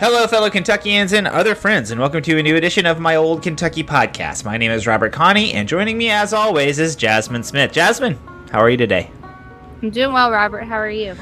Hello, fellow Kentuckians and other friends, and welcome to a new edition of my old Kentucky podcast. My name is Robert Kahne, and joining me, as always, is Jazmin Smith. Jazmin, how are you today? I'm doing well, Robert. How are you?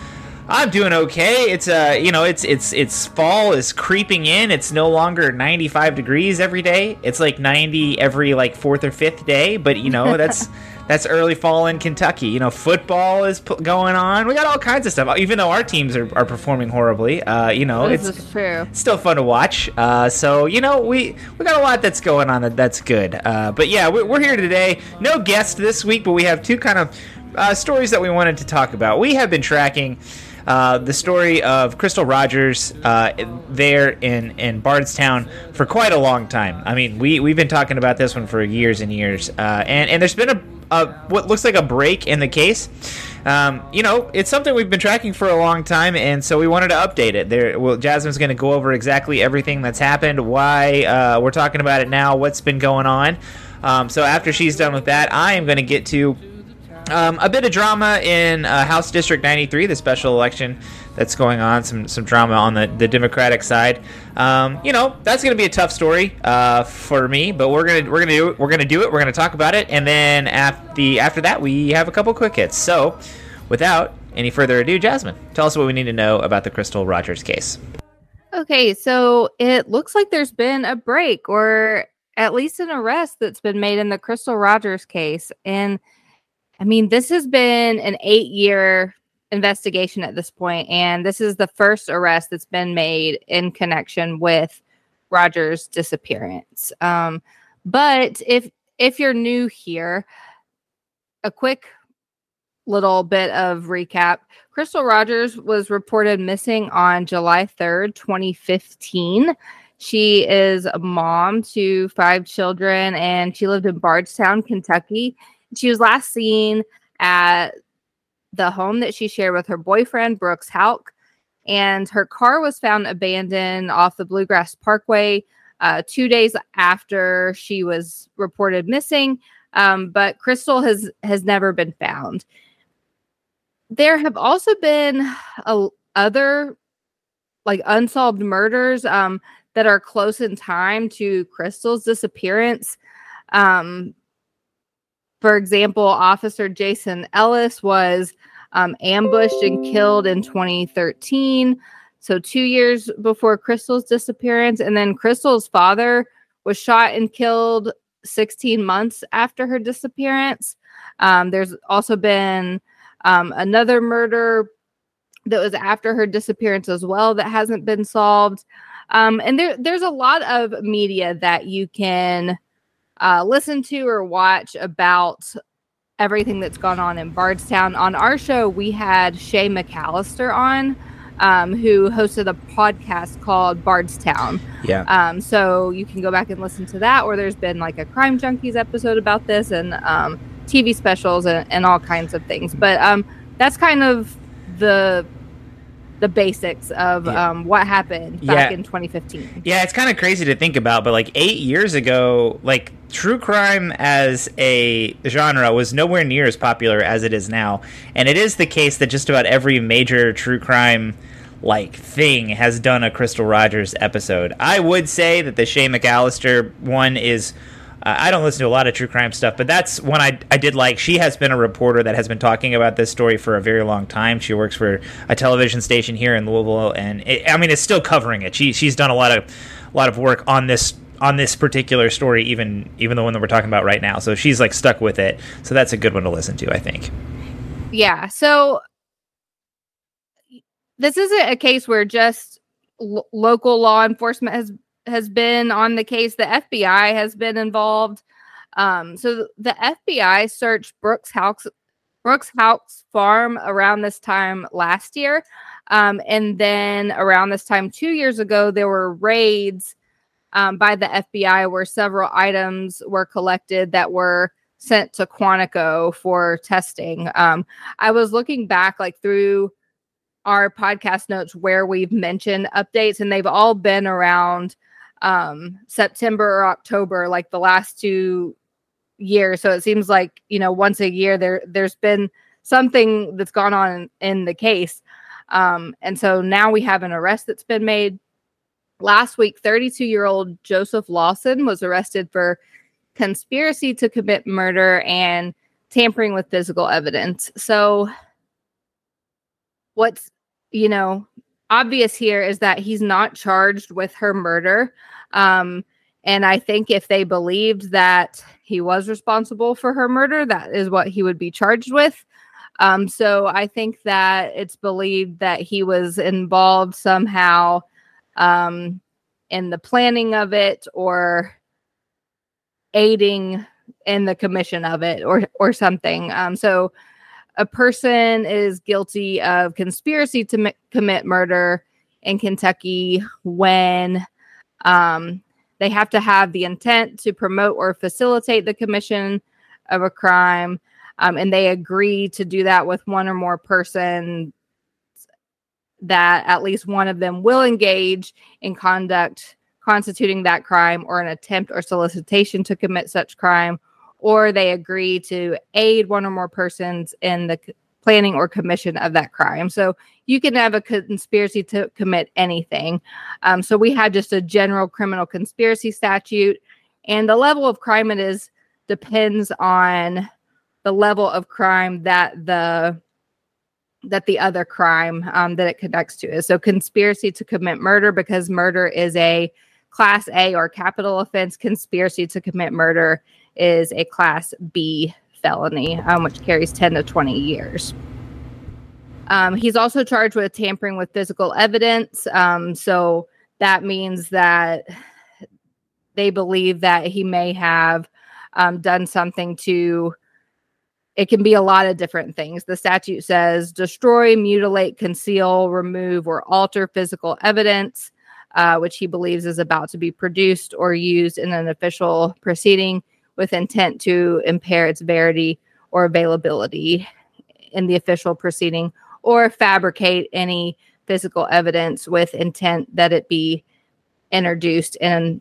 I'm doing okay. It's uh, you know, it's it's it's fall is creeping in. It's no longer 95 degrees every day. It's like 90 every like fourth or fifth day. But you know, that's that's early fall in Kentucky. You know, football is p- going on. We got all kinds of stuff. Even though our teams are, are performing horribly, uh, you know, This it's true. still fun to watch. Uh, so you know, we we got a lot that's going on that that's good. Uh, but yeah, we're, we're here today. No guest this week, but we have two kind of uh, stories that we wanted to talk about. We have been tracking. Uh, the story of Crystal Rogers uh, there in, in Bardstown for quite a long time. I mean, we, we've been talking about this one for years and years. Uh, and, and there's been a, a what looks like a break in the case. Um, you know, it's something we've been tracking for a long time, and so we wanted to update it. There, well, Jazmin's going to go over exactly everything that's happened, why uh, we're talking about it now, what's been going on. Um, so after she's done with that, I am going to get to um, a bit of drama in uh, House District 93, the special election that's going on. Some some drama on the, the Democratic side. Um, you know, that's going to be a tough story uh, for me, but we're gonna we're gonna do it. We're gonna do it. We're gonna talk about it, and then after the after that, we have a couple quick hits. So, without any further ado, Jazmin, tell us what we need to know about the Crystal Rogers case. Okay, so it looks like there's been a break or at least an arrest that's been made in the Crystal Rogers case. And I mean, this has been an eight year investigation at this point, and this is the first arrest that's been made in connection with Rogers' disappearance. Um, but if if you're new here, a quick little bit of recap. Crystal Rogers was reported missing on July 3rd, 2015. She is a mom to five children and she lived in Bardstown, Kentucky. She was last seen at the home that she shared with her boyfriend, Brooks Houck, and her car was found abandoned off the Bluegrass Parkway uh, two days after she was reported missing. Um, but Crystal has has never been found there have also been a, other like unsolved murders um, that are close in time to Crystal's disappearance. Um, for example, Officer Jason Ellis was um, ambushed and killed in 2013. So, two years before Crystal's disappearance. And then Crystal's father was shot and killed 16 months after her disappearance. Um, there's also been um, another murder that was after her disappearance as well that hasn't been solved. Um, and there, there's a lot of media that you can uh, listen to or watch about everything that's gone on in Bardstown. On our show, we had Shay McAlister on, um, who hosted a podcast called Bardstown. Yeah. Um, so you can go back and listen to that, or there's been like a Crime Junkies episode about this and um, TV specials and, and all kinds of things. But um, that's kind of the the basics of Yeah. um, what happened back Yeah. in 2015. Yeah, it's kind of crazy to think about, but like eight years ago, like true crime as a genre was nowhere near as popular as it is now. And it is the case that just about every major true crime like thing has done a Crystal Rogers episode. I would say that the Shay McAlister one is. I don't listen to a lot of true crime stuff, but that's one I, I did like. She has been a reporter that has been talking about this story for a very long time. She works for a television station here in Louisville, and it, I mean, it's still covering it. She she's done a lot of a lot of work on this on this particular story, even even the one that we're talking about right now. So she's like stuck with it. So that's a good one to listen to, I think. Yeah. So this isn't a case where just lo- local law enforcement has has been on the case. The FBI has been involved. Um, so the FBI searched Brooks Houck Brooks Houck farm around this time last year. Um, and then around this time two years ago, there were raids um, by the FBI where several items were collected that were sent to Quantico for testing. Um, I was looking back like through our podcast notes where we've mentioned updates, and they've all been around um, September or October, like the last two years. So it seems like you know once a year there there's been something that's gone on in, the case. Um, and so now we have an arrest that's been made Last week, 32 year old Joseph Lawson was arrested for conspiracy to commit murder and tampering with physical evidence. So, what's, you know, obvious here is that he's not charged with her murder. Um, and I think if they believed that he was responsible for her murder, that is what he would be charged with. Um, so I think that it's believed that he was involved somehow um, in the planning of it or aiding in the commission of it or or something. Um, so a person is guilty of conspiracy to m- commit murder in Kentucky when um, they have to have the intent to promote or facilitate the commission of a crime, um, and they agree to do that with one or more persons that at least one of them will engage in conduct constituting that crime or an attempt or solicitation to commit such crime, or they agree to aid one or more persons in the planning or commission of that crime. So you can have a conspiracy to commit anything. Um, so we have just a general criminal conspiracy statute, and the level of crime it is depends on the level of crime that the that the other crime um, that it connects to is. So conspiracy to commit murder because murder is a class A or capital offense. Conspiracy to commit murder is a class B felony, um, which carries 10 to 20 years. Um, he's also charged with tampering with physical evidence. Um, so that means that they believe that he may have um, done something to it can be a lot of different things. The statute says destroy, mutilate, conceal, remove, or alter physical evidence, uh, which he believes is about to be produced or used in an official proceeding with intent to impair its verity or availability in the official proceeding, or fabricate any physical evidence with intent that it be introduced in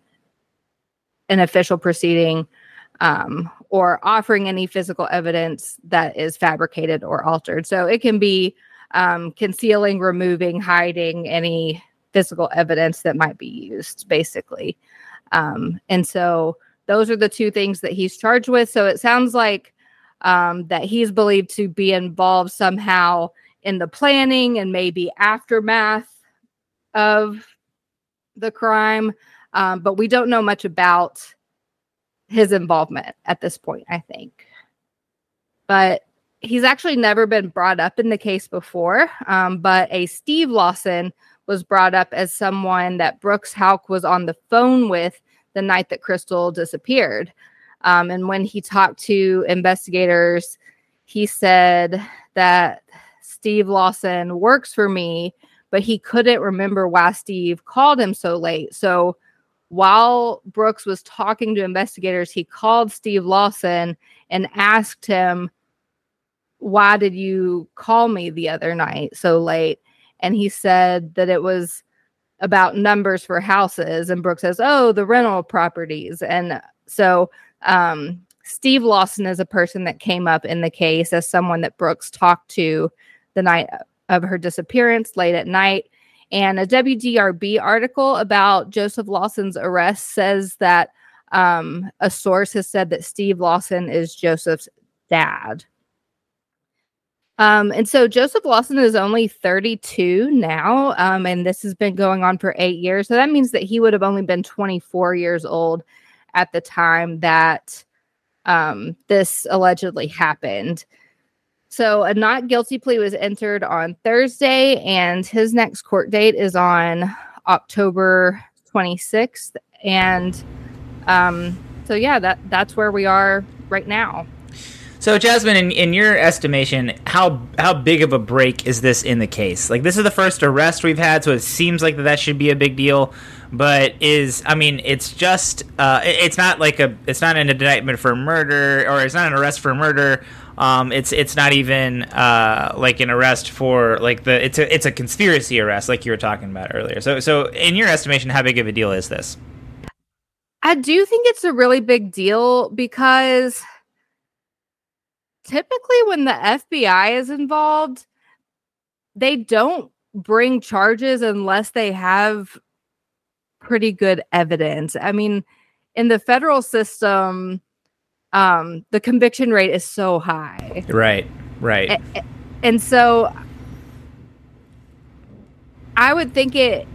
an official proceeding um, or offering any physical evidence that is fabricated or altered. So it can be um, concealing, removing, hiding any physical evidence that might be used, basically. Um, and so those are the two things that he's charged with. So it sounds like um, that he's believed to be involved somehow in the planning and maybe aftermath of the crime. Um, but we don't know much about his involvement at this point, I think. But he's actually never been brought up in the case before. Um, but a Steve Lawson was brought up as someone that Brooks Houck was on the phone with the night that Crystal disappeared. Um, and when he talked to investigators, he said that Steve Lawson works for me, but he couldn't remember why Steve called him so late. So while Brooks was talking to investigators, he called Steve Lawson and asked him, Why did you call me the other night so late? And he said that it was about numbers for houses. And Brooks says, Oh, the rental properties. And so um, Steve Lawson is a person that came up in the case as someone that Brooks talked to the night of her disappearance late at night. And a WDRB article about Joseph Lawson's arrest says that um, a source has said that Steve Lawson is Joseph's dad. Um, and so Joseph Lawson is only 32 now, um, and this has been going on for eight years. So that means that he would have only been 24 years old at the time that um, this allegedly happened. So a not guilty plea was entered on Thursday, and his next court date is on October 26th. And um, so yeah, that that's where we are right now. So, Jazmin, in, in your estimation, how how big of a break is this in the case? Like, this is the first arrest we've had, so it seems like that, should be a big deal. But is I mean, it's just uh, it's not like a it's not an indictment for murder, or it's not an arrest for murder. Um, it's it's not even uh, like an arrest for like the it's a it's a conspiracy arrest like you were talking about earlier. So so in your estimation, how big of a deal is this? I do think it's a really big deal because typically when the FBI is involved, they don't bring charges unless they have pretty good evidence. I mean, in the federal system, um, the conviction rate is so high. Right, right. A- and so I would think it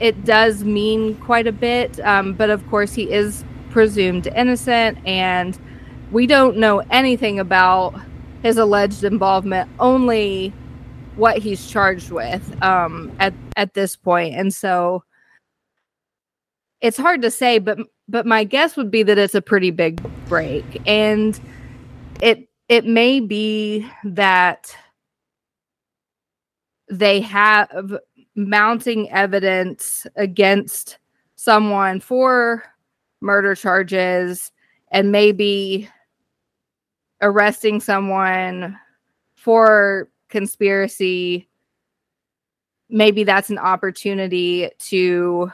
it does mean quite a bit, um, but of course he is presumed innocent, and we don't know anything about his alleged involvement. Only what he's charged with um, at at this point, and so it's hard to say. But but my guess would be that it's a pretty big break, and it it may be that they have mounting evidence against someone for murder charges and maybe arresting someone for conspiracy maybe that's an opportunity to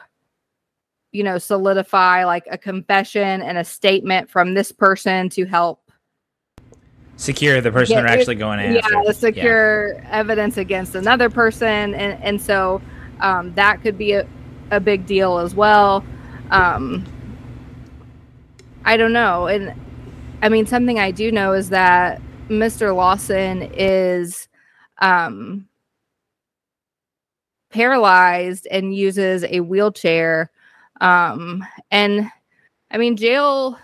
you know solidify like a confession and a statement from this person to help secure the person they're actually going after. Yeah, secure yeah. evidence against another person, and and so um, that could be a, a big deal as well. Um, I don't know, and I mean something I do know is that Mr. Lawson is um, paralyzed and uses a wheelchair, um, and I mean jail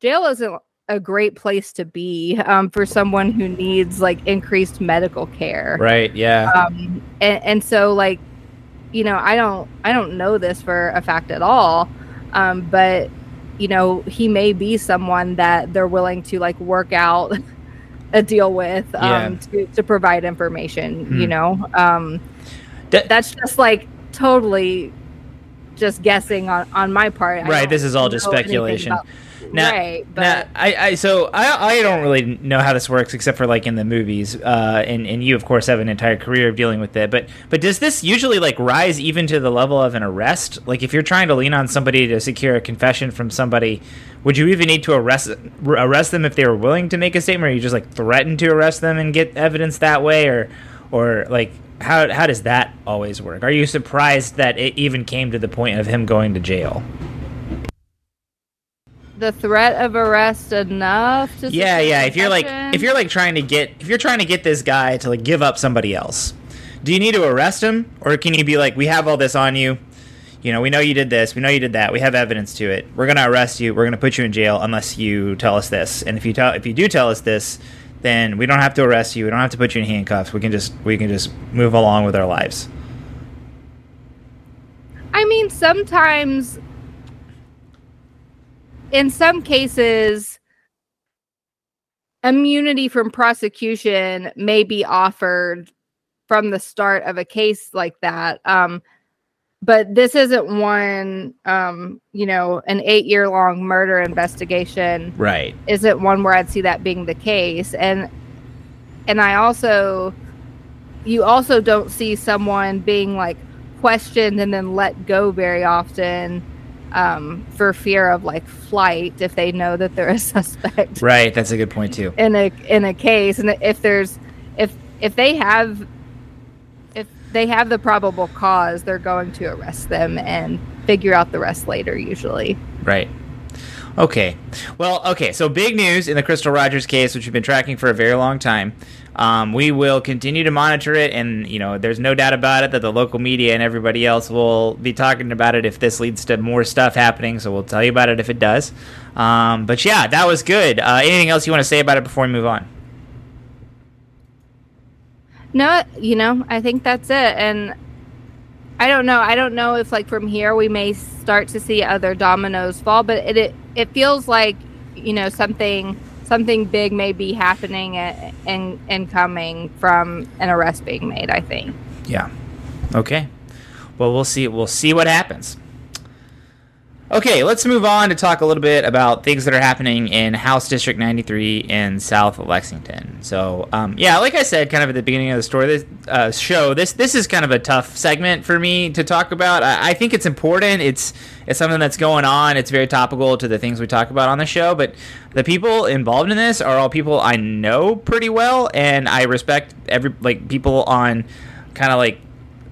jail isn't a great place to be um, for someone who needs like increased medical care. Right. Yeah. Um, and, and so like, you know, I don't, I don't know this for a fact at all. Um, but you know, he may be someone that they're willing to like work out a deal with um, yeah. to, to provide information, mm. you know, um, D- that's just like totally just guessing on, on my part. Right. This is all just speculation. Now, right, but now, I, I so I, I don't really know how this works except for like in the movies, uh, and and you of course have an entire career of dealing with it. But but does this usually like rise even to the level of an arrest? Like if you're trying to lean on somebody to secure a confession from somebody, would you even need to arrest arrest them if they were willing to make a statement, or you just like threaten to arrest them and get evidence that way, or or like how how does that always work? Are you surprised that it even came to the point of him going to jail? The threat of arrest enough to yeah yeah if you're like if you're like trying to get if you're trying to get this guy to like give up somebody else do you need to arrest him? Or can you be like we have all this on you. You know we know you did this. We know you did that. We have evidence to it. We're going to arrest you. We're going to put you in jail unless you tell us this. And if you tell if you do tell us this then we don't have to arrest you. We don't have to put you in handcuffs. We can just we can just move along with our lives. I mean sometimes in some cases, immunity from prosecution may be offered from the start of a case like that. Um, but this isn't one, um, you know, an eight year long murder investigation. Right. Isn't one where I'd see that being the case. And, and I also, you also don't see someone being like questioned and then let go very often um, for fear of like flight if they know that they're a suspect. Right, that's a good point too. In a in a case, and if there's if if they have if they have the probable cause, they're going to arrest them and figure out the rest later. Usually, right. Okay. Well, okay. So big news in the Crystal Rogers case, which we've been tracking for a very long time. Um, we will continue to monitor it, and you know, there's no doubt about it that the local media and everybody else will be talking about it if this leads to more stuff happening. So we'll tell you about it if it does. Um, but yeah, that was good. Uh, anything else you want to say about it before we move on? No, you know, I think that's it, and I don't know. I don't know if like from here we may start to see other dominoes fall, but it it, it feels like you know something something big may be happening and and coming from an arrest being made. I think. Yeah. Okay. Well, we'll see. We'll see what happens. Okay, let's move on to talk a little bit about things that are happening in House District 93 in South Lexington. So, um, yeah, like I said, kind of at the beginning of the story, this uh, show, this this is kind of a tough segment for me to talk about. I, I, think it's important. It's it's something that's going on. It's very topical to the things we talk about on the show. But the people involved in this are all people I know pretty well, and I respect every like people on kind of like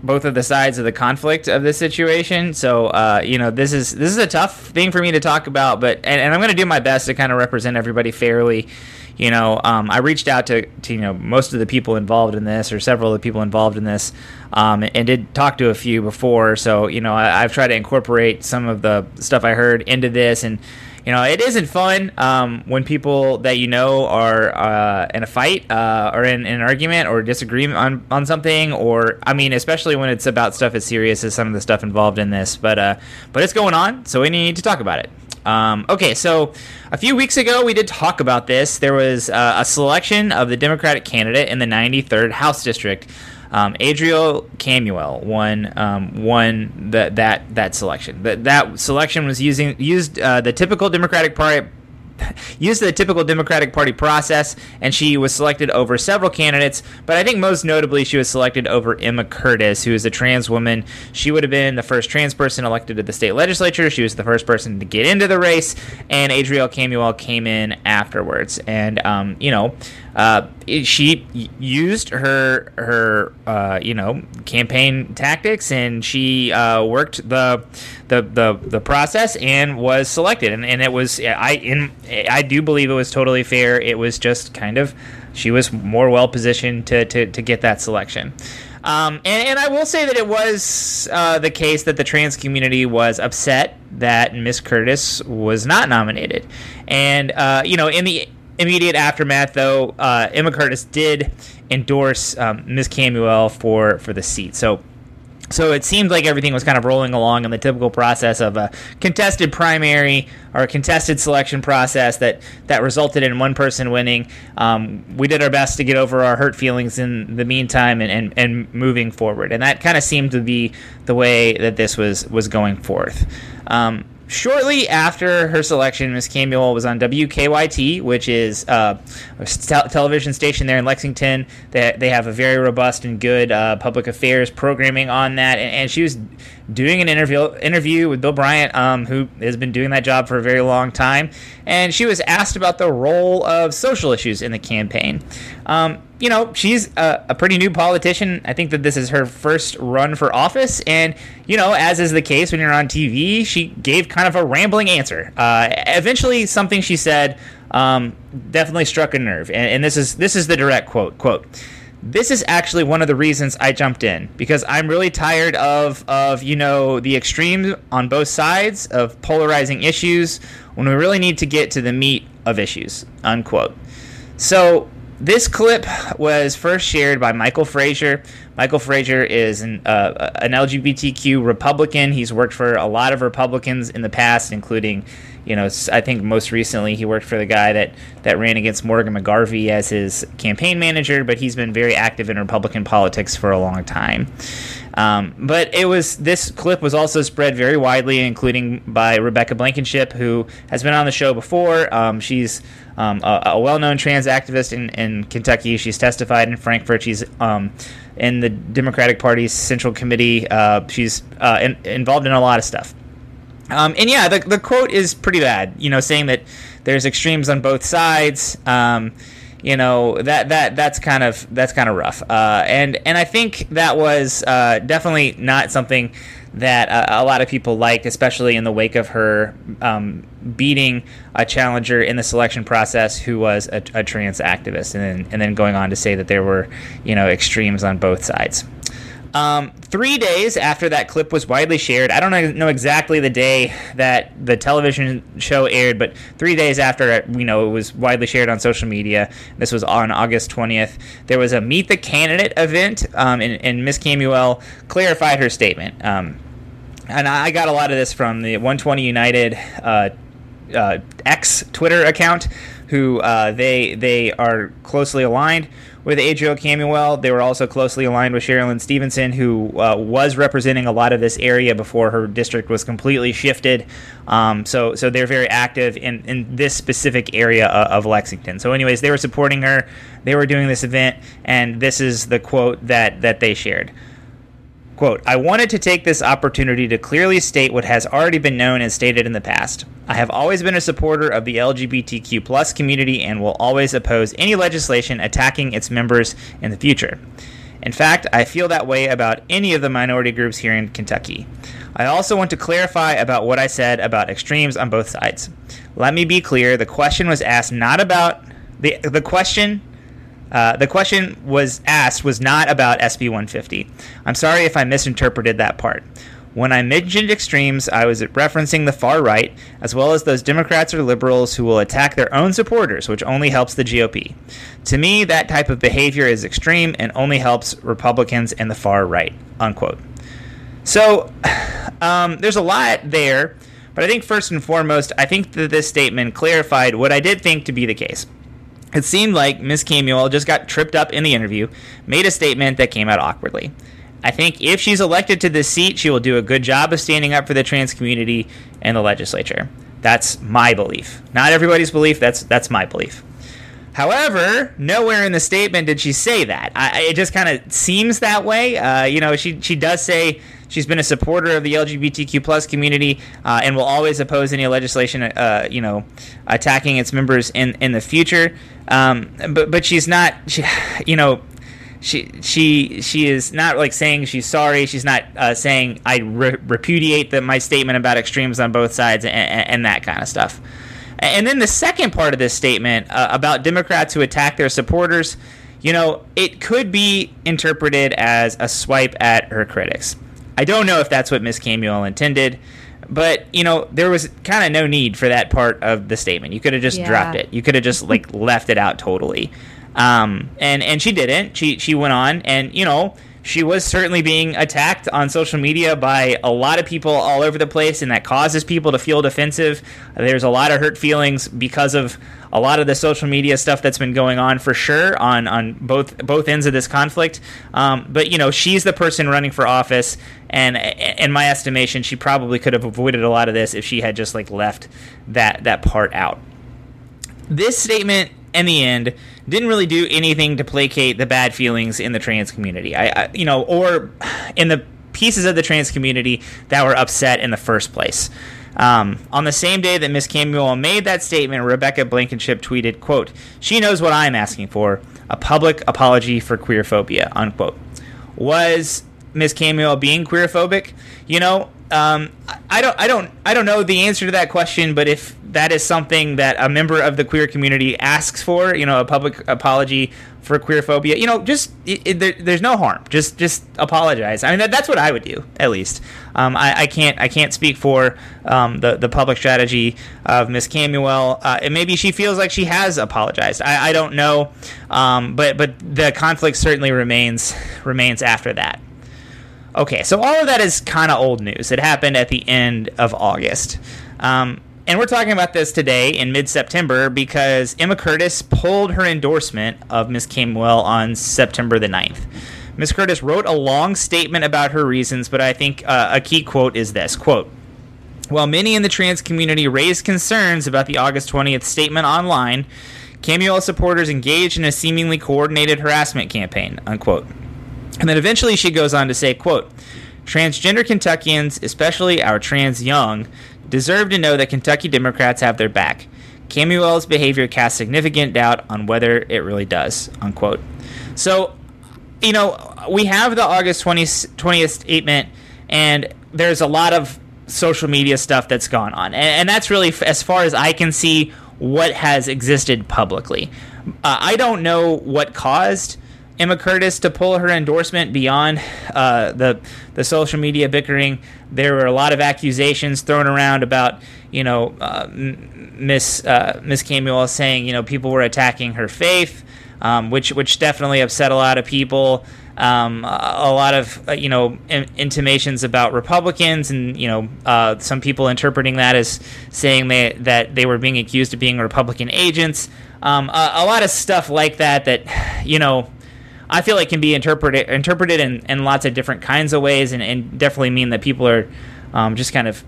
both of the sides of the conflict of this situation. So uh, you know, this is this is a tough thing for me to talk about, but and, and I'm going to do my best to kind of represent everybody fairly. You know, um, I reached out to, to you know most of the people involved in this, or several of the people involved in this, um, and did talk to a few before. So you know, I, I've tried to incorporate some of the stuff I heard into this, and you know, it isn't fun um, when people that you know are uh, in a fight uh, or in, in, an argument or disagreement on, on something, or I mean, especially when it's about stuff as serious as some of the stuff involved in this. But uh, but it's going on, so we need to talk about it. Um, okay, so a few weeks ago we did talk about this. There was uh, a selection of the Democratic candidate in the 93rd House District. Um, Adrielle Camuel won um, won that that that selection. That that selection was using used uh, the typical Democratic Party used the typical Democratic Party process, and she was selected over several candidates. But I think most notably, she was selected over Emma Curtis, who is a trans woman. She would have been the first trans person elected to the state legislature. She was the first person to get into the race, and Adrielle Camuel came in afterwards. And um, you know, uh, she used her her uh, you know campaign tactics, and she uh, worked the, the the the process and was selected. And, and it was I in I do believe it was totally fair. It was just kind of she was more well positioned to, to, to get that selection. Um, and, and, I will say that it was uh, the case that the trans community was upset that Miss Curtis was not nominated. And, uh, you know, in the immediate aftermath, though, uh, Emma Curtis did endorse um, Ms. Camuel for for the seat. So. So it seemed like everything was kind of rolling along in the typical process of a contested primary or a contested selection process that, that resulted in one person winning. Um, we did our best to get over our hurt feelings in the meantime and, and, and moving forward. And that kind of seemed to be the way that this was, was going forth. Um, Shortly after her selection, Miss Camuel was on WKYT, which is uh, a te- television station there in Lexington. They, they have a very robust and good uh, public affairs programming on that, and, and, she was doing an interview interview with Bill Bryant, um, who has been doing that job for a very long time, and she was asked about the role of social issues in the campaign. Um, you know, she's a, a, pretty new politician. I think that this is her first run for office. And, you know, as is the case when you're on TV, she gave kind of a rambling answer. Uh, eventually, something she said um, definitely struck a nerve. And, and this is this is the direct quote. Quote. This is actually one of the reasons I jumped in because I'm really tired of of you know the extremes on both sides of polarizing issues when we really need to get to the meat of issues. Unquote. So this clip was first shared by Michael Frazier. Michael Frazier is an, uh, an LGBTQ Republican. He's worked for a lot of Republicans in the past, including, you know, I think most recently he worked for the guy that, that ran against Morgan McGarvey as his campaign manager, but he's been very active in Republican politics for a long time. Um, but it was this clip was also spread very widely, including by Rebecca Blankenship, who has been on the show before. Um, she's um, a, a, well-known trans activist in, in Kentucky. She's testified in Frankfort. She's um, in the Democratic Party's Central Committee. Uh, she's uh, in, involved in a lot of stuff. Um, and yeah, the, the quote is pretty bad. You know, saying that there's extremes on both sides. Um, you know that that that's kind of that's kind of rough. Uh, and and I think that was uh, definitely not something that uh, a lot of people liked, especially in the wake of her um, beating a challenger in the selection process who was a, a trans activist, and then and then going on to say that there were you know extremes on both sides. Um, three days after that clip was widely shared, I don't know exactly the day that the television show aired, but three days after you know it was widely shared on social media, this was on August 20th. There was a Meet the Candidate event, um, and, and Miss Camuel clarified her statement. Um, and I got a lot of this from the 120 United uh, uh, X Twitter account, who uh, they they are closely aligned with Adrielle Camuel. They were also closely aligned with Cherlynn Stevenson, who uh, was representing a lot of this area before her district was completely shifted. Um, so, so they're very active in, in this specific area of, of Lexington. So, anyways, they were supporting her. They were doing this event, and this is the quote that that they shared. Quote, I wanted to take this opportunity to clearly state what has already been known and stated in the past. I have always been a supporter of the LGBTQ plus community and will always oppose any legislation attacking its members in the future. In fact, I feel that way about any of the minority groups here in Kentucky. I also want to clarify about what I said about extremes on both sides. Let me be clear: the question was asked not about the the question. Uh, the question was asked was not about SB 150. I'm sorry if I misinterpreted that part. When I mentioned extremes, I was referencing the far right, as well as those Democrats or liberals who will attack their own supporters, which only helps the GOP. To me, that type of behavior is extreme and only helps Republicans and the far right. Unquote. So, um, there's a lot there, but I think first and foremost, I think that this statement clarified what I did think to be the case. It seemed like Ms. Camuel just got tripped up in the interview, made a statement that came out awkwardly. I think if she's elected to this seat, she will do a good job of standing up for the trans community in the legislature. That's my belief. Not everybody's belief. That's that's my belief. However, nowhere in the statement did she say that. I, it just kind of seems that way. Uh, you know, she she does say she's been a supporter of the LGBTQ plus community uh, and will always oppose any legislation, uh, you know, attacking its members in in the future. Um, but but she's not, she, you know, she she she is not like saying she's sorry. She's not uh, saying I re- repudiate the, my statement about extremes on both sides and, and, and, that kind of stuff. And then the second part of this statement uh, about Democrats who attack their supporters, you know, it could be interpreted as a swipe at her critics. I don't know if that's what Miss Camuel intended, but you know, there was kind of no need for that part of the statement. You could have just yeah. dropped it. You could have just like left it out totally. Um, and and she didn't. She she went on, and you know she was certainly being attacked on social media by a lot of people all over the place, and that causes people to feel defensive. There's a lot of hurt feelings because of a lot of the social media stuff that's been going on for sure on on both both ends of this conflict. Um, but you know, she's the person running for office, and in my estimation, she probably could have avoided a lot of this if she had just like left that that part out. This statement in the end didn't really do anything to placate the bad feelings in the trans community. I, I, you know, or in the pieces of the trans community that were upset in the first place. Um, on the same day that Miss Camuel made that statement, Rebecca Blankenship tweeted, "quote She knows what I'm asking for: a public apology for queerphobia." Unquote. Was Miss Camuel being queerphobic? You know, um, I don't, I don't, I don't know the answer to that question. But if that is something that a member of the queer community asks for, you know, a public apology for queerphobia, you know, just it, it, there, there's no harm. Just, just apologize. I mean, that, that's what I would do, at least. Um, I, I, can't, I can't speak for um, the the public strategy of Miss Camuel, uh, and maybe she feels like she has apologized. I, I don't know, um, but but the conflict certainly remains remains after that. Okay, so all of that is kind of old news. It happened at the end of August. Um, and we're talking about this today in mid September because Emma Curtis pulled her endorsement of Miss Camuel on September the 9th. Miss Curtis wrote a long statement about her reasons, but I think uh, a key quote is this quote, While many in the trans community raised concerns about the August 20th statement online, Camuel supporters engaged in a seemingly coordinated harassment campaign, unquote. And then eventually she goes on to say, quote, Transgender Kentuckians, especially our trans young, deserve to know that Kentucky Democrats have their back. Camuel's behavior casts significant doubt on whether it really does. Unquote. So, you know, we have the August 20th, 20th statement, and there's a lot of social media stuff that's gone on. And, and that's really, as far as I can see, what has existed publicly. Uh, I don't know what caused Emma Curtis to pull her endorsement beyond uh, the the social media bickering. There were a lot of accusations thrown around about you know uh, Miss uh, Miss Camuel saying you know people were attacking her faith, um, which which definitely upset a lot of people. Um, a, lot of uh, you know in- intimations about Republicans, and you know uh, some people interpreting that as saying they, that they were being accused of being Republican agents. Um, a, a lot of stuff like that that you know I feel like can be interpreted interpreted in, in lots of different kinds of ways, and, and definitely mean that people are um, just kind of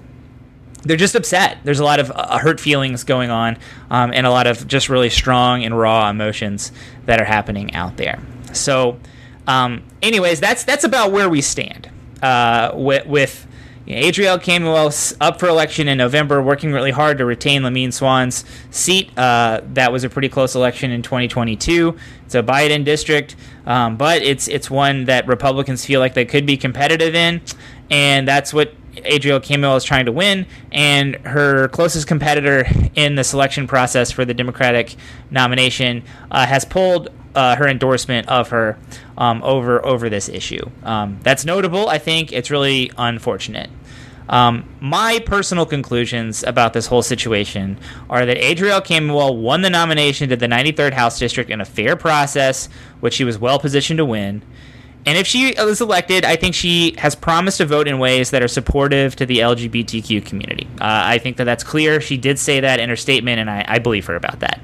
they're just upset. There's a lot of uh, hurt feelings going on, um, and a lot of just really strong and raw emotions that are happening out there. So, um, anyways, that's that's about where we stand uh, with, with Adrielle Camuel up for election in November, working really hard to retain Lamin Swann's seat. Uh, that was a pretty close election in 2022. It's a Biden district, um, but it's it's one that Republicans feel like they could be competitive in, and that's what Adrielle Camuel is trying to win. And her closest competitor in the selection process for the Democratic nomination uh, has pulled uh, her endorsement of her um, over over this issue. Um, that's notable. I think it's really unfortunate. Um, my personal conclusions about this whole situation are that Adrielle Camuel won the nomination to the 93rd House District in a fair process, which she was well positioned to win. And if she is elected, I think she has promised to vote in ways that are supportive to the LGBTQ community. Uh, I think that that's clear. She did say that in her statement, and I, I believe her about that.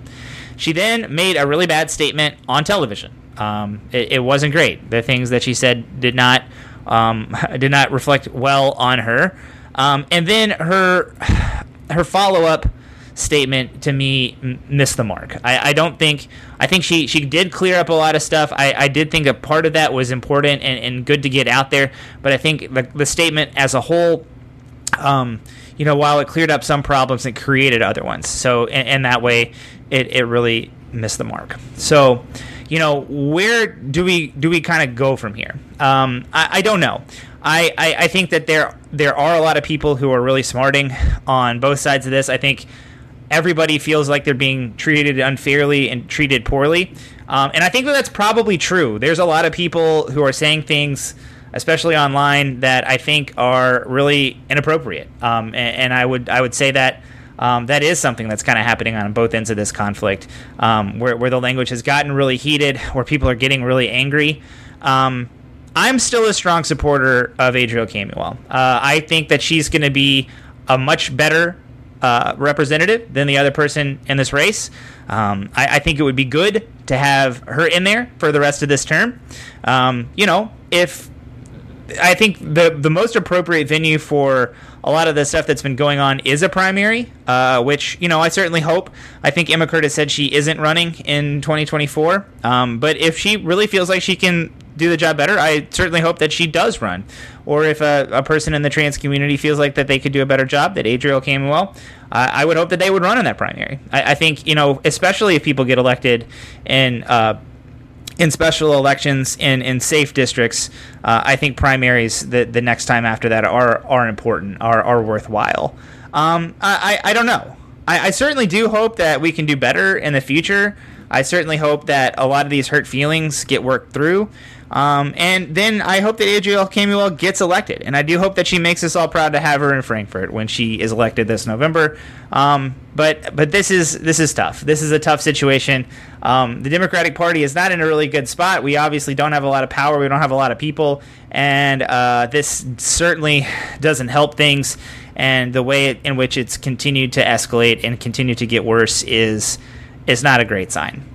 She then made a really bad statement on television. Um, it, it, wasn't great. The things that she said did not um, did not reflect well on her. Um, and then her her follow up statement to me missed the mark. I, I, don't think I think she she did clear up a lot of stuff. I, I did think a part of that was important and, and good to get out there. But I think the, the statement as a whole. Um, you know, while it cleared up some problems, it created other ones. So, in, in that way, it, it really missed the mark. So, you know, where do we do we kind of go from here? Um, I, I don't know. I, I, I think that there there are a lot of people who are really smarting on both sides of this. I think everybody feels like they're being treated unfairly and treated poorly. Um, and I think that that's probably true. There's a lot of people who are saying things, especially online, that I think are really inappropriate. Um, and, and, I would I would say that um, that is something that's kind of happening on both ends of this conflict, um, where, where the language has gotten really heated, where people are getting really angry. Um, I'm still a strong supporter of Adrielle Camuel. Uh, I think that she's going to be a much better uh, representative than the other person in this race. Um, I, I, think it would be good to have her in there for the rest of this term. Um, you know, if I think the the most appropriate venue for a lot of the stuff that's been going on is a primary, uh, which you know I certainly hope. I think Emma Curtis said she isn't running in 2024, um, but if she really feels like she can do the job better, I certainly hope that she does run. Or if a, a person in the trans community feels like that they could do a better job, that Adrielle Camuel, uh, I would hope that they would run in that primary. I, I, think you know, especially if people get elected and. Uh, in special elections in, in safe districts, uh, I think primaries the, the next time after that are are important, are, are worthwhile. Um, I, I, I don't know. I, I certainly do hope that we can do better in the future. I certainly hope that a lot of these hurt feelings get worked through. Um, and then I hope that Adrielle Camuel gets elected, and I do hope that she makes us all proud to have her in Frankfort when she is elected this November. Um, but but this is this is tough. This is a tough situation. Um, the Democratic Party is not in a really good spot. We obviously don't have a lot of power. We don't have a lot of people, and uh, this certainly doesn't help things. And the way in which it's continued to escalate and continue to get worse is is not a great sign.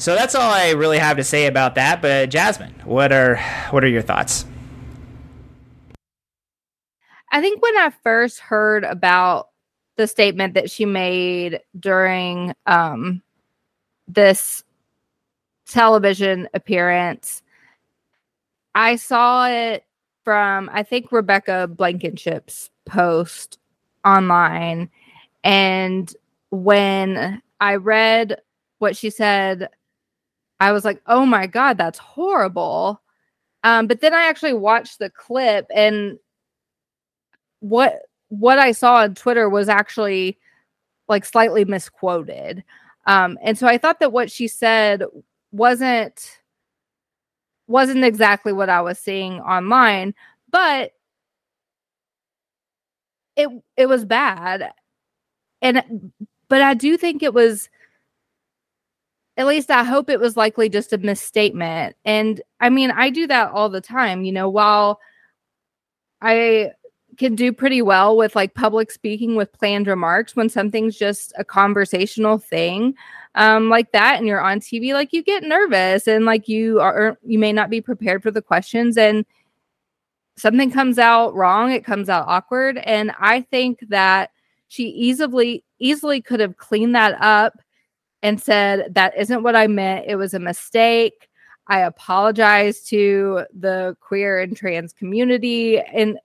So that's all I really have to say about that. But Jazmin, what are what are your thoughts? I think when I first heard about the statement that she made during um, this television appearance, I saw it from I think Rebecca Blankenship's post online, and when I read what she said I was like, oh my God, that's horrible. Um, but then I actually watched the clip and what what I saw on Twitter was actually like slightly misquoted. Um, and so I thought that what she said wasn't wasn't exactly what I was seeing online, but it it was bad. And but I do think it was at least I hope it was likely just a misstatement. And I mean, I do that all the time, you know, while I can do pretty well with like public speaking with planned remarks when something's just a conversational thing um like that and you're on TV like you get nervous and like you are you may not be prepared for the questions and something comes out wrong it comes out awkward and I think that she easily easily could have cleaned that up and said, That isn't what I meant. It was a mistake. I apologize to the queer and trans community. And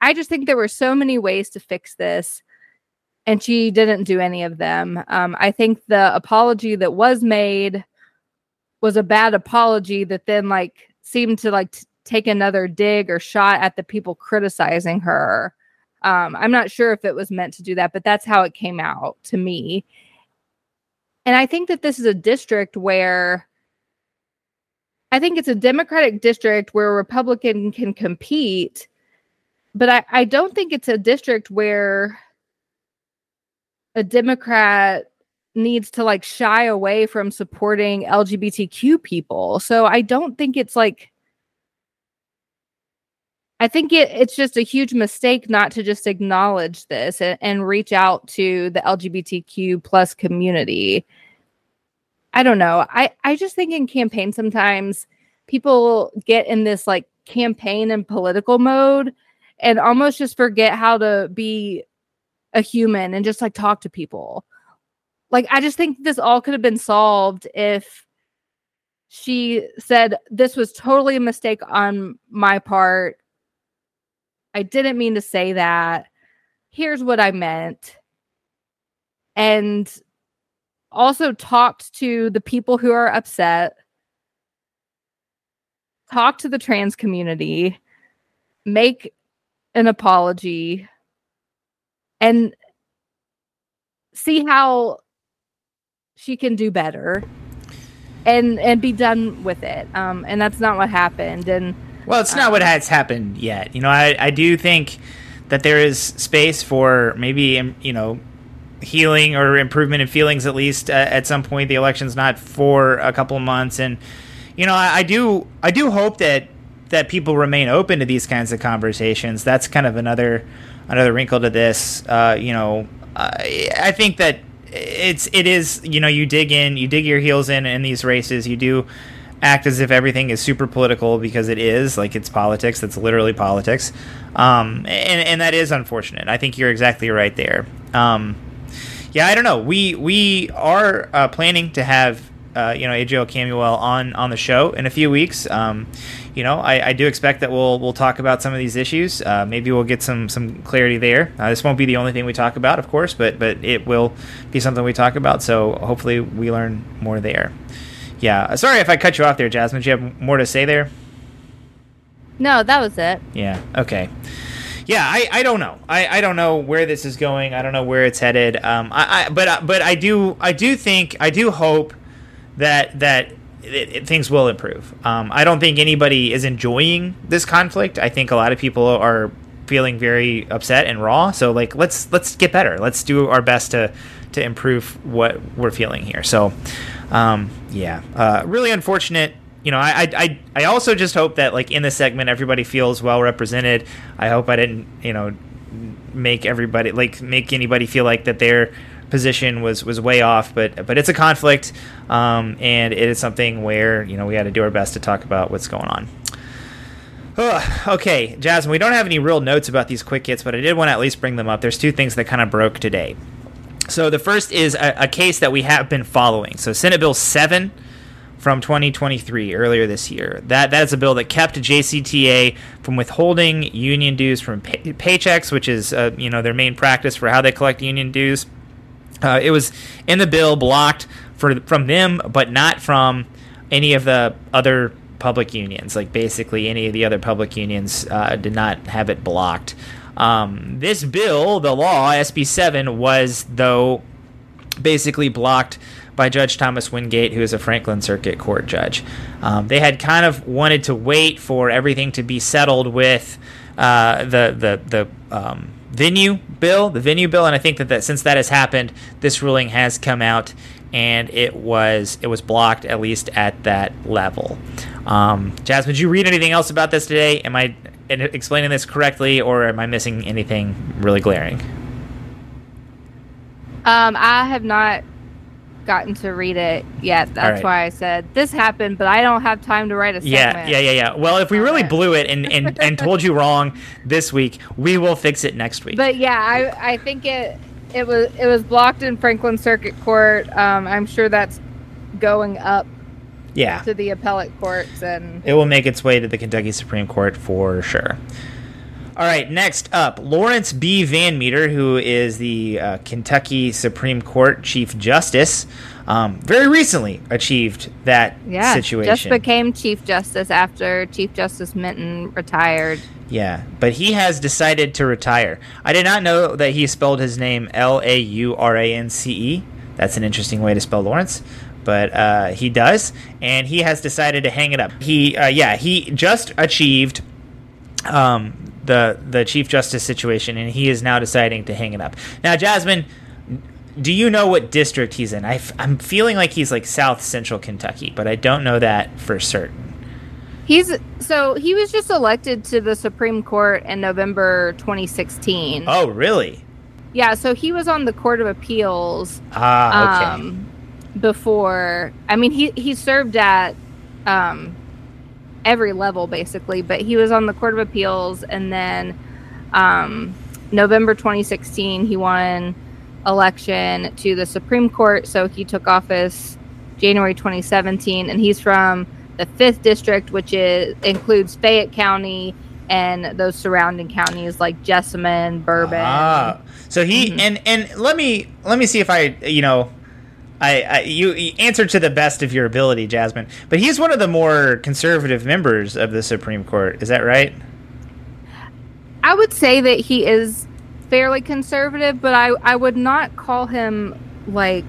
I just think there were so many ways to fix this, and she didn't do any of them. Um, I think the apology that was made was a bad apology that then like seemed to like t- take another dig or shot at the people criticizing her. Um, I'm not sure if it was meant to do that, but that's how it came out to me. And I think that this is a district where I think it's a Democratic district where a Republican can compete, but I, I don't think it's a district where a Democrat needs to like shy away from supporting LGBTQ people. So I don't think it's like I think it, it's just a huge mistake not to just acknowledge this and, and reach out to the LGBTQ plus community. I don't know. I, I just think in campaign sometimes people get in this like campaign and political mode and almost just forget how to be a human and just like talk to people. Like I just think this all could have been solved if she said this was totally a mistake on my part I didn't mean to say that. Here's what I meant. And also talked to the people who are upset, talk to the trans community, make an apology, and see how she can do better and and be done with it um and that's not what happened and well, it's not what um, has happened yet. You know, I, I do think that there is space for maybe, um, you know, healing or improvement in feelings at least uh, at some point. The election's not for a couple of months. And, you know, I, I do I do hope that that people remain open to these kinds of conversations. That's kind of another another wrinkle to this. Uh, you know, I, I think that it's it is you know you dig in you dig your heels in in these races you do act as if everything is super political because it is like it's politics that's literally politics um, and, and that is unfortunate i think you're exactly right there um, yeah i don't know we we are uh, planning to have uh, you know Adrielle Camuel on on the show in a few weeks. Um, you know, I, I, do expect that we'll we'll talk about some of these issues. Uh, maybe we'll get some some clarity there. Uh, this won't be the only thing we talk about, of course, but but it will be something we talk about. So hopefully we learn more there yeah. Sorry if I cut you off there, Jazmin. Do you have more to say there? No, that was it. Yeah. Okay. Yeah, I, I don't know. I, I don't know where this is going. I don't know where it's headed. Um, I, I but but I do I do think I do hope that that it, it, things will improve. Um, I don't think anybody is enjoying this conflict. I think a lot of people are feeling very upset and raw. So like let's let's get better. Let's do our best to to improve what we're feeling here. So um, yeah, uh, really unfortunate. You know, I, I I also just hope that like in this segment everybody feels well represented. I hope I didn't you know make everybody like make anybody feel like that their position was was way off. But but it's a conflict, um, and it is something where you know we had to do our best to talk about what's going on. Ugh, okay, Jazmin, we don't have any real notes about these quick hits, but I did want to at least bring them up. There's two things that kind of broke today. So the first is a, a, case that we have been following. So Senate Bill 7 from 2023 earlier this year. That that is a bill that kept JCTA from withholding union dues from pay- paychecks, which is uh, you know their main practice for how they collect union dues. Uh, it was in the bill blocked for from them, but not from any of the other public unions. Like basically any of the other public unions uh, did not have it blocked. Um, this bill, the law, SB 7, was, though, basically blocked by Judge Thomas Wingate, who is a Franklin Circuit Court judge. Um, they had kind of wanted to wait for everything to be settled with uh, the the the um, venue bill, the venue bill, and I think that, that since that has happened, this ruling has come out and it was it was blocked at least at that level. Um, Jazmin, did you read anything else about this today? Am I explaining this correctly, or am I missing anything really glaring? Um, I have not gotten to read it yet. That's right. why I said this happened, but I don't have time to write a segment. Yeah, yeah, yeah, yeah. Well, if we really blew it and, and, and told you wrong this week, we will fix it next week. But yeah, I I think it it was it was blocked in Franklin Circuit Court. Um, I'm sure that's going up yeah. to the appellate courts and it will make its way to the Kentucky Supreme Court for sure. All right, next up, Laurance B. VanMeter, who is the uh, Kentucky Supreme Court Chief Justice, um, very recently achieved that Yeah, situation. just became Chief Justice after Chief Justice Minton retired. Yeah, but he has decided to retire. I did not know that he spelled his name L A U R A N C E. That's an interesting way to spell Lawrence, but uh, he does, and he has decided to hang it up. He, uh, yeah, he just achieved um, the the chief justice situation, and he is now deciding to hang it up. Now, Jazmin, do you know what district he's in? I f- I'm feeling like he's like South Central Kentucky, but I don't know that for certain. He's so he was just elected to the Supreme Court in November 2016. Oh, really? Yeah, so he was on the Court of Appeals Ah, okay. um, before. I mean, he he served at um, every level basically, but he was on the Court of Appeals, and then um, November 2016 he won election to the Supreme Court. So he took office January 2017, and he's from the fifth district, which is includes Fayette County and those surrounding counties like Jessamine, Bourbon. Ah, so he Mhm. and and let me let me see if I you know. I, I you, you answer to the best of your ability, Jazmin. But he's one of the more conservative members of the Supreme Court. Is that right? I would say that he is fairly conservative, but I, I would not call him like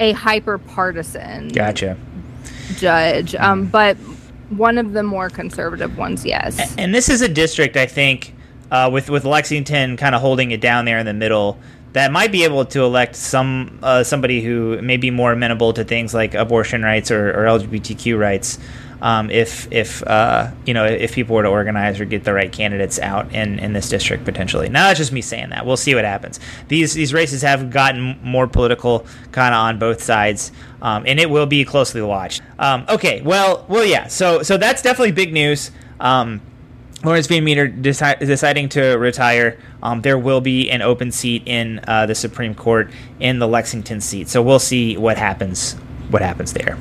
a hyper partisan Gotcha. judge. Um, but one of the more conservative ones, yes. And this is a district I think uh, with with Lexington kind of holding it down there in the middle that might be able to elect some uh, somebody who may be more amenable to things like abortion rights or, or LGBTQ rights. Um, if if uh, you know if people were to organize or get the right candidates out in, in this district potentially. Now that's just me saying that. We'll see what happens. These these races have gotten more political, kind of on both sides, um, and it will be closely watched. Um, okay, well, well, yeah. So so that's definitely big news. Um, Laurance VanMeter deci- deciding to retire. Um, there will be an open seat in uh, the Supreme Court in the Lexington seat. So we'll see what happens. What happens there.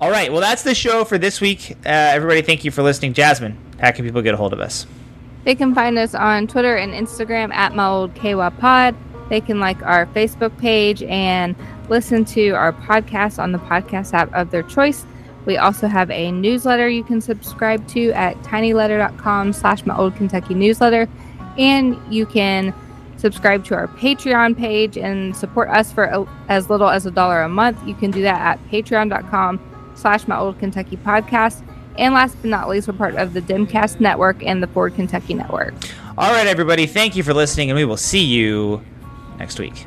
All right. Well, that's the show for this week. Uh, everybody, thank you for listening. Jazmin, how can people get a hold of us? They can find us on Twitter and Instagram at my old KY pod. They can like our Facebook page and listen to our podcast on the podcast app of their choice. We also have a newsletter you can subscribe to at tinyletter.com slash my old Kentucky newsletter. And you can subscribe to our Patreon page and support us for as little as a dollar a month. You can do that at patreon.com slash my old Kentucky podcast. And last but not least, we're part of the DemCast Network and the Forward Kentucky Network. All right, everybody. Thank you for listening, and we will see you next week.